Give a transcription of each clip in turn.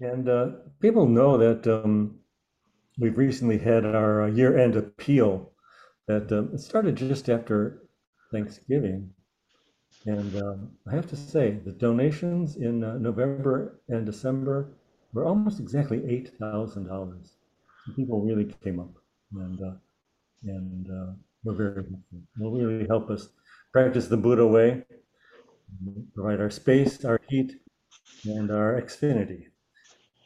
And uh, people know that um, we've recently had our uh, year-end appeal that um, started just after Thanksgiving. And um, I have to say, the donations in uh, November and December were almost exactly $8,000. So people really came up and, uh, and uh, were very helpful. Will really help us practice the Buddha way, provide our space, our heat, and our xfinity.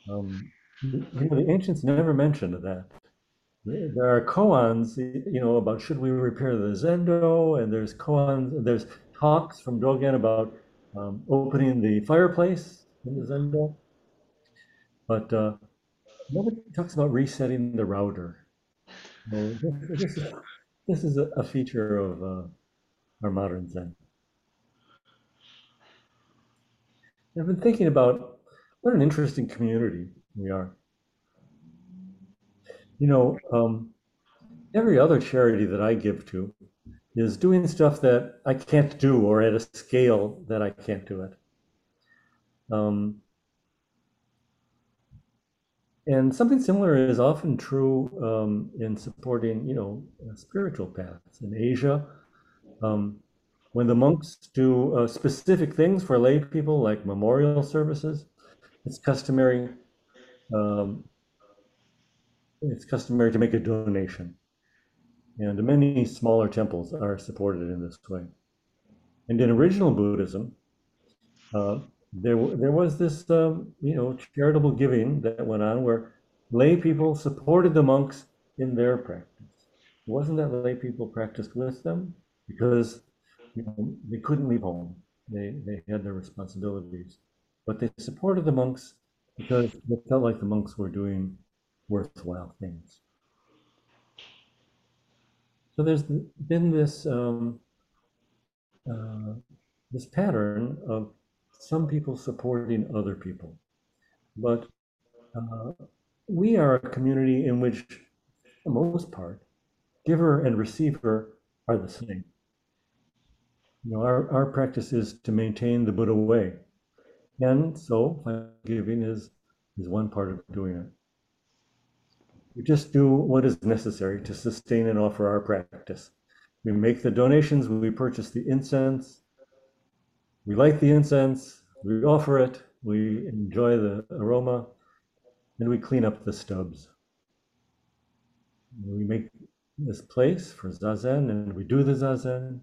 Um, you know, the ancients never mentioned that. There are koans, you know, about should we repair the zendo, and there's koans, there's talks from Dogen about um, opening the fireplace in the zendo, but uh, nobody talks about resetting the router. So this, is, this is a, feature of uh, our modern Zen. I've been thinking about what an interesting community we are. You know, um, every other charity that I give to is doing stuff that I can't do or at a scale that I can't do it. Um, and something similar is often true um, in supporting, you know, spiritual paths. In Asia, um, when the monks do uh, specific things for lay people, like memorial services, it's customary. Um, it's customary to make a donation, and many smaller temples are supported in this way. And in original Buddhism, uh, there there was this um, you know charitable giving that went on where lay people supported the monks in their practice. It wasn't that lay people practiced with them because you know, they couldn't leave home. They they had their responsibilities, but they supported the monks because they felt like the monks were doing worthwhile things. So there's been this um, uh, this pattern of some people supporting other people, but uh, we are a community in which, for the most part, giver and receiver are the same. You know, our, our practice is to maintain the Buddha way. And so giving is, is one part of doing it. We just do what is necessary to sustain and offer our practice. We make the donations, we purchase the incense, we light the incense, we offer it, we enjoy the aroma, and we clean up the stubs. We make this place for zazen, and we do the zazen,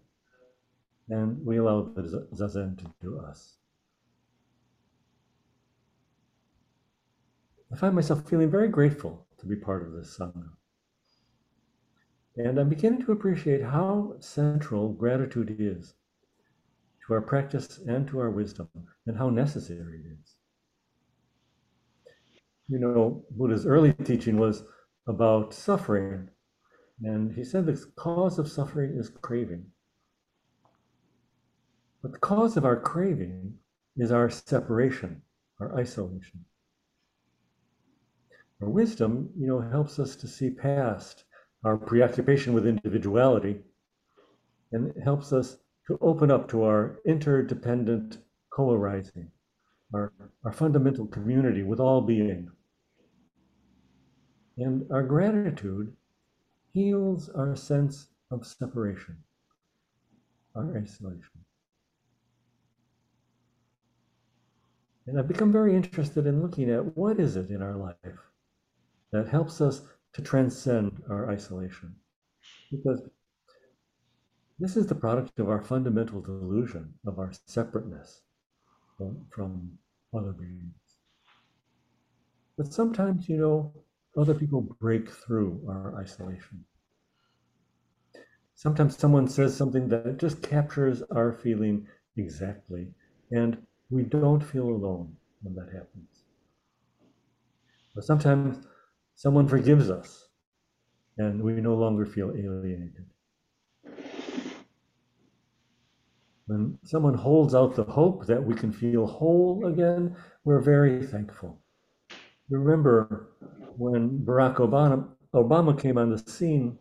and we allow the zazen to do us. I find myself feeling very grateful to be part of this Sangha. And I'm beginning to appreciate how central gratitude is to our practice and to our wisdom, and how necessary it is. You know, Buddha's early teaching was about suffering, and he said the cause of suffering is craving. But the cause of our craving is our separation, our isolation. Our wisdom, you know, helps us to see past our preoccupation with individuality and helps us to open up to our interdependent co-arising, our, our fundamental community with all being. And our gratitude heals our sense of separation, our isolation. And I've become very interested in looking at what is it in our life that helps us to transcend our isolation. Because this is the product of our fundamental delusion of our separateness from, from other beings. But sometimes, you know, other people break through our isolation. Sometimes someone says something that just captures our feeling exactly, and we don't feel alone when that happens. But sometimes Someone forgives us, and we no longer feel alienated. When someone holds out the hope that we can feel whole again, we're very thankful. Remember when Barack Obama, Obama came on the scene,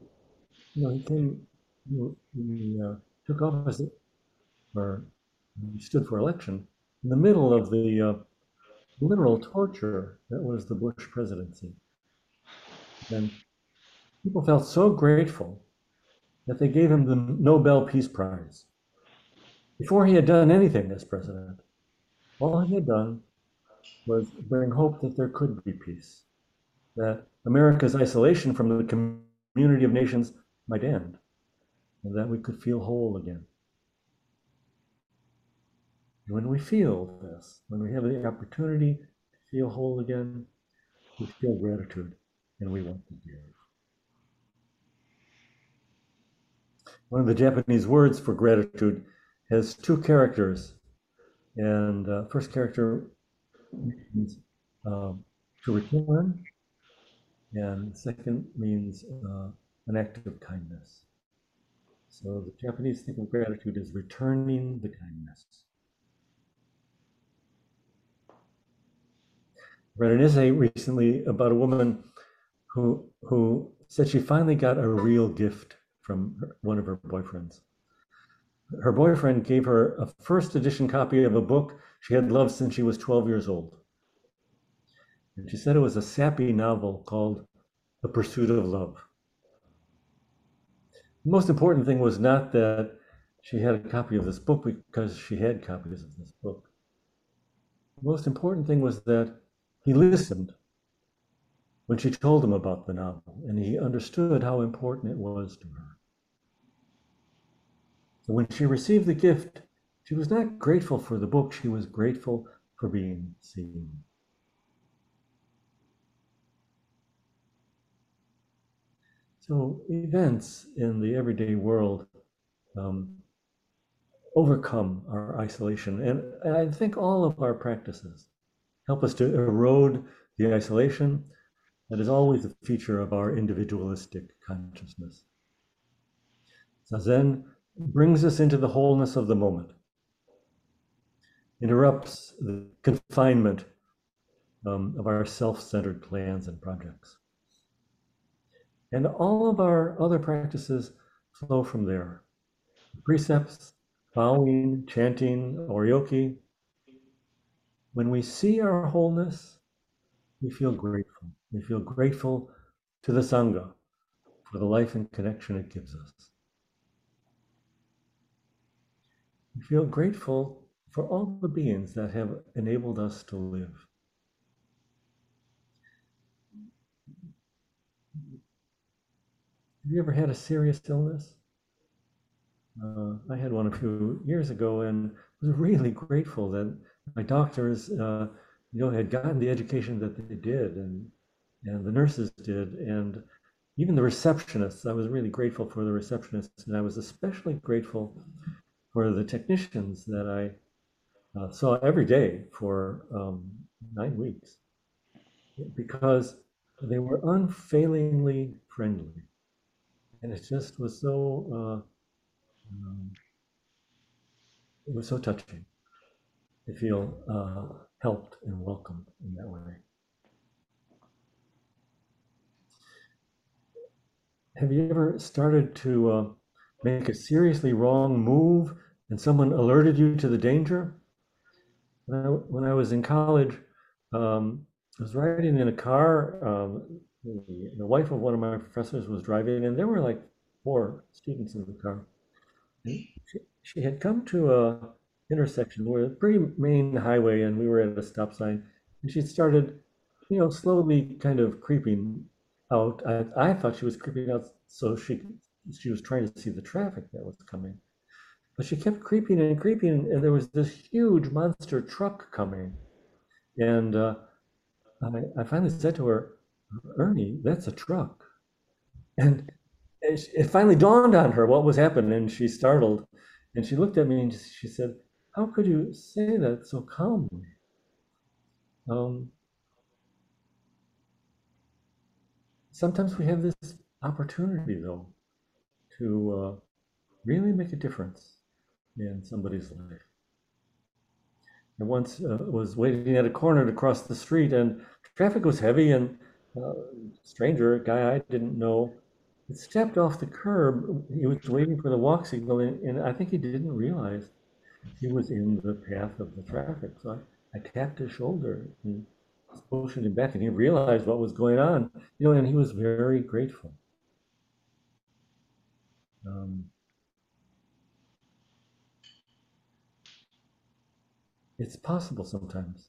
you know, he came, he uh, took office, or he stood for election in the middle of the uh, literal torture that was the Bush presidency. And people felt so grateful that they gave him the Nobel Peace Prize. Before he had done anything as president, all he had done was bring hope that there could be peace, that America's isolation from the community of nations might end, and that we could feel whole again. And When we feel this, when we have the opportunity to feel whole again, we feel gratitude and we want to give. One of the Japanese words for gratitude has two characters. And uh, first character means um, to return, and second means uh, an act of kindness. So the Japanese think of gratitude as returning the kindness. I read an essay recently about a woman who who said she finally got a real gift from her, one of her boyfriends. Her boyfriend gave her a first edition copy of a book she had loved since she was 12 years old. And she said it was a sappy novel called The Pursuit of Love. The most important thing was not that she had a copy of this book because she had copies of this book. The most important thing was that he listened when she told him about the novel, and he understood how important it was to her. When she received the gift, she was not grateful for the book, she was grateful for being seen. So events in the everyday world um, overcome our isolation, and, and I think all of our practices help us to erode the isolation that is always a feature of our individualistic consciousness. Zazen brings us into the wholeness of the moment, interrupts the confinement um, of our self centered plans and projects. And all of our other practices flow from there. Precepts, bowing, chanting, oryoki, when we see our wholeness, we feel grateful. We feel grateful to the Sangha for the life and connection it gives us. We feel grateful for all the beings that have enabled us to live. Have you ever had a serious illness? Uh, I had one a few years ago and was really grateful that my doctors, uh, you know, had gotten the education that they did, and and the nurses did, and even the receptionists. I was really grateful for the receptionists, and I was especially grateful for the technicians that I uh, saw every day for um, nine weeks, because they were unfailingly friendly, and it just was so. Uh, um, it was so touching they feel uh, helped and welcomed in that way. Have you ever started to uh, make a seriously wrong move and someone alerted you to the danger? When I, when I was in college, um, I was riding in a car. Um, the, the, wife of one of my professors was driving, and there were like four students in the car. She, she, had come to a intersection. Where a pretty main highway and we were at a stop sign and she started you know slowly kind of creeping out. I, I thought she was creeping out so she she was trying to see the traffic that was coming. But she kept creeping and creeping and there was this huge monster truck coming. And uh, I, I finally said to her ernie that's a truck. And it finally dawned on her what was happening and she startled and she looked at me and she said how could you say that so calmly? Um, sometimes we have this opportunity, though, to uh, really make a difference in somebody's life. I once uh, was waiting at a corner to cross the street, and traffic was heavy, and a uh, stranger, a guy I didn't know, stepped off the curb. He was waiting for the walk signal, and, and I think he didn't realize he was in the path of the traffic. So I, I tapped his shoulder and motioned him back, and he realized what was going on, you know, and he was very grateful. Um, it's possible sometimes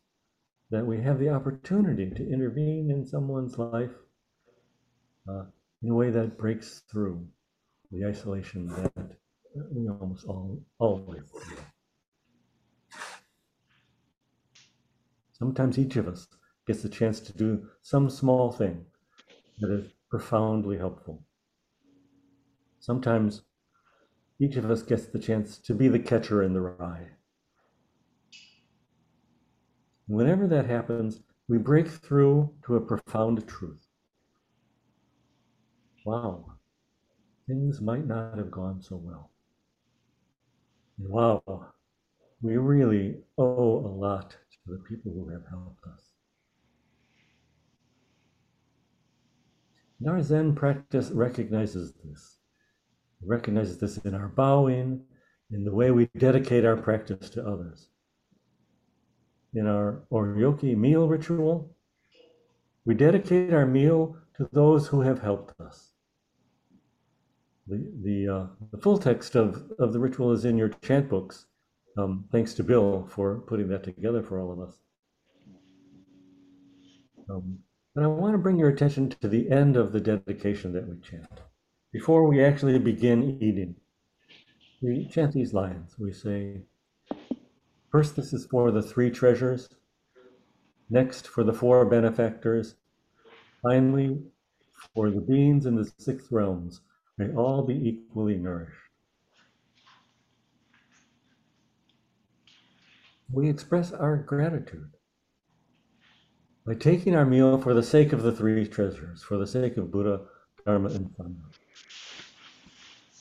that we have the opportunity to intervene in someone's life uh, in a way that breaks through the isolation that we almost all always feel. Sometimes each of us gets the chance to do some small thing that is profoundly helpful. Sometimes each of us gets the chance to be the catcher in the rye. Whenever that happens, we break through to a profound truth. Wow, things might not have gone so well. Wow, we really owe a lot to the people who have helped us. And our Zen practice recognizes this. It recognizes this in our bowing, in the way we dedicate our practice to others. In our Oryoki meal ritual, we dedicate our meal to those who have helped us. The, the, uh, the full text of, of the ritual is in your chant books. Um, thanks to Bill for putting that together for all of us. Um, and I want to bring your attention to the end of the dedication that we chant. Before we actually begin eating, we chant these lines. We say, first, this is for the three treasures. Next, for the four benefactors. Finally, for the beings in the six realms, may all be equally nourished. We express our gratitude by taking our meal for the sake of the three treasures, for the sake of Buddha, Dharma, and Sangha.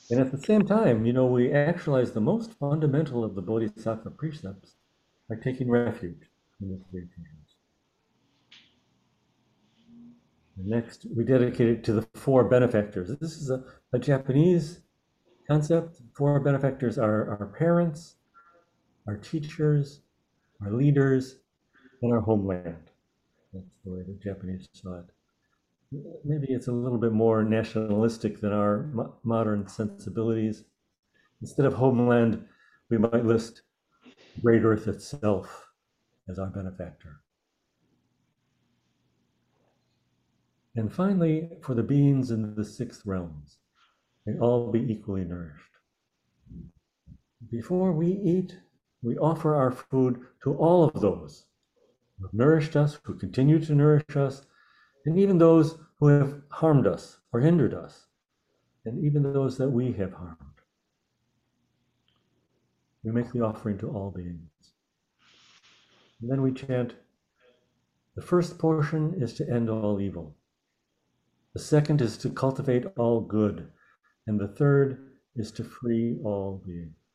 And at the same time, you know, we actualize the most fundamental of the Bodhisattva precepts by taking refuge in the three treasures. next, we dedicate it to the four benefactors. This is a, a Japanese concept. Four benefactors are our parents, our teachers, our leaders, and our homeland. That's the way the Japanese saw it. Maybe it's a little bit more nationalistic than our mo- modern sensibilities. Instead of homeland, we might list Great Earth itself as our benefactor. And finally, for the beings in the sixth realms, may all be equally nourished. Before we eat, we offer our food to all of those who have nourished us, who continue to nourish us, and even those who have harmed us or hindered us, and even those that we have harmed. We make the offering to all beings. And then we chant the first portion is to end all evil, the second is to cultivate all good, and the third is to free all beings.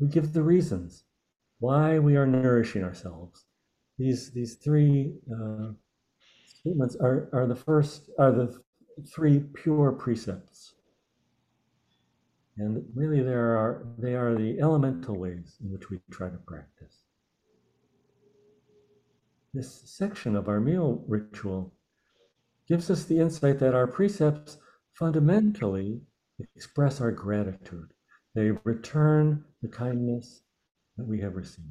We give the reasons why we are nourishing ourselves. These these three uh, statements are are the first are the three pure precepts, and really there are they are the elemental ways in which we try to practice. This section of our meal ritual gives us the insight that our precepts fundamentally express our gratitude. They return the kindness that we have received.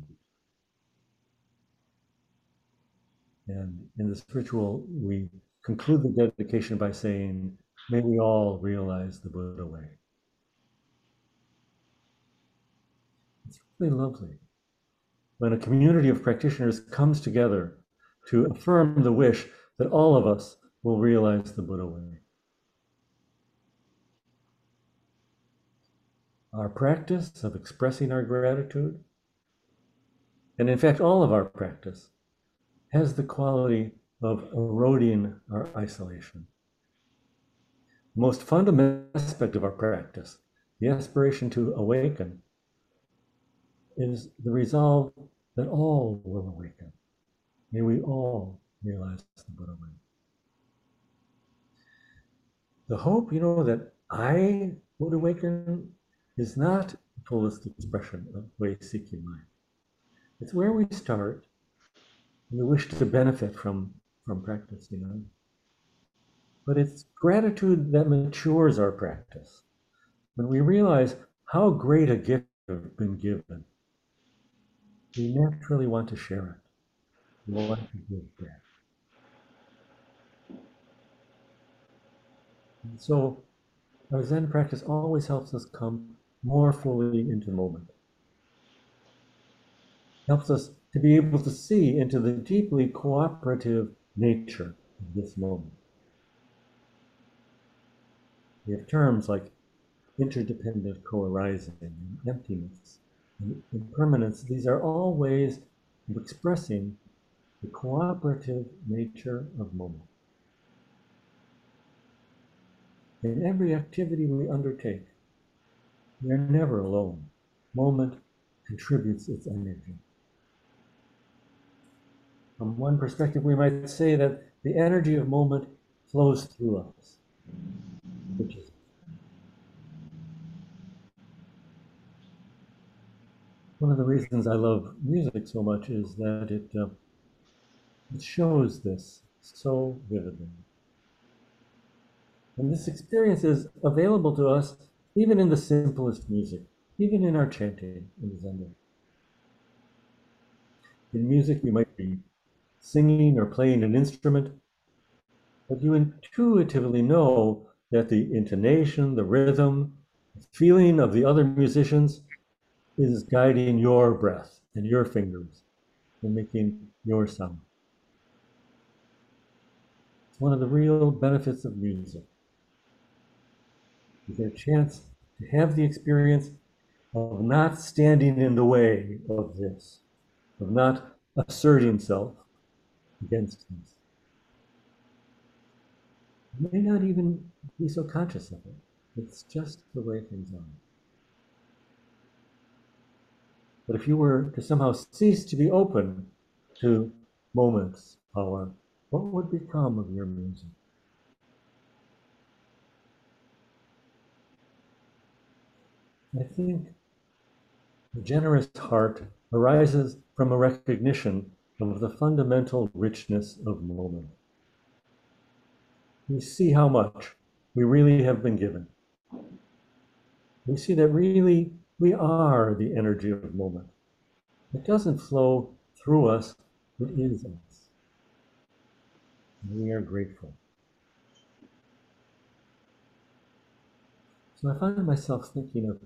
And in this ritual, we conclude the dedication by saying, May we all realize the Buddha way. It's really lovely when a community of practitioners comes together to affirm the wish that all of us will realize the Buddha way. Our practice of expressing our gratitude and in fact, all of our practice has the quality of eroding our isolation. The most fundamental aspect of our practice, the aspiration to awaken, is the resolve that all will awaken. May we all realize the Buddha way. The hope, you know, that I would awaken is not the fullest expression of way seeking mind. It's where we start. And we wish to benefit from, from practice, you know. But it's gratitude that matures our practice. When we realize how great a gift we've been given, we naturally want to share it. We want to give back. And so our Zen practice always helps us come more fully into the moment. Helps us to be able to see into the deeply cooperative nature of this moment. We have terms like interdependent co-arising emptiness and impermanence. These are all ways of expressing the cooperative nature of moment. In every activity we undertake, we are never alone. Moment contributes its energy. From one perspective, we might say that the energy of moment flows through us, which is one of the reasons I love music so much is that it uh, it shows this so vividly. And this experience is available to us even in the simplest music, even in our chanting in Zen. In music, you might be singing or playing an instrument, but you intuitively know that the intonation, the rhythm, the feeling of the other musicians is guiding your breath and your fingers and making your sound. It's one of the real benefits of music. You get a chance to have the experience of not standing in the way of this, of not asserting self against this. You may not even be so conscious of it. It's just the way things are. But if you were to somehow cease to be open to moments, power, what would become of your music? I think a generous heart arises from a recognition of the fundamental richness of moment. We see how much we really have been given. We see that really we are the energy of moment. It doesn't flow through us, it is us. And we are grateful. So I find myself thinking of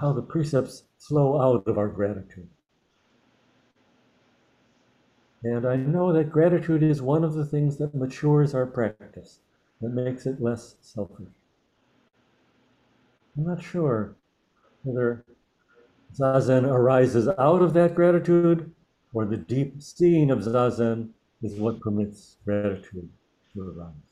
how the precepts flow out of our gratitude. And I know that gratitude is one of the things that matures our practice, that makes it less selfish. I'm not sure whether Zazen arises out of that gratitude or the deep seeing of Zazen is what permits gratitude to arise.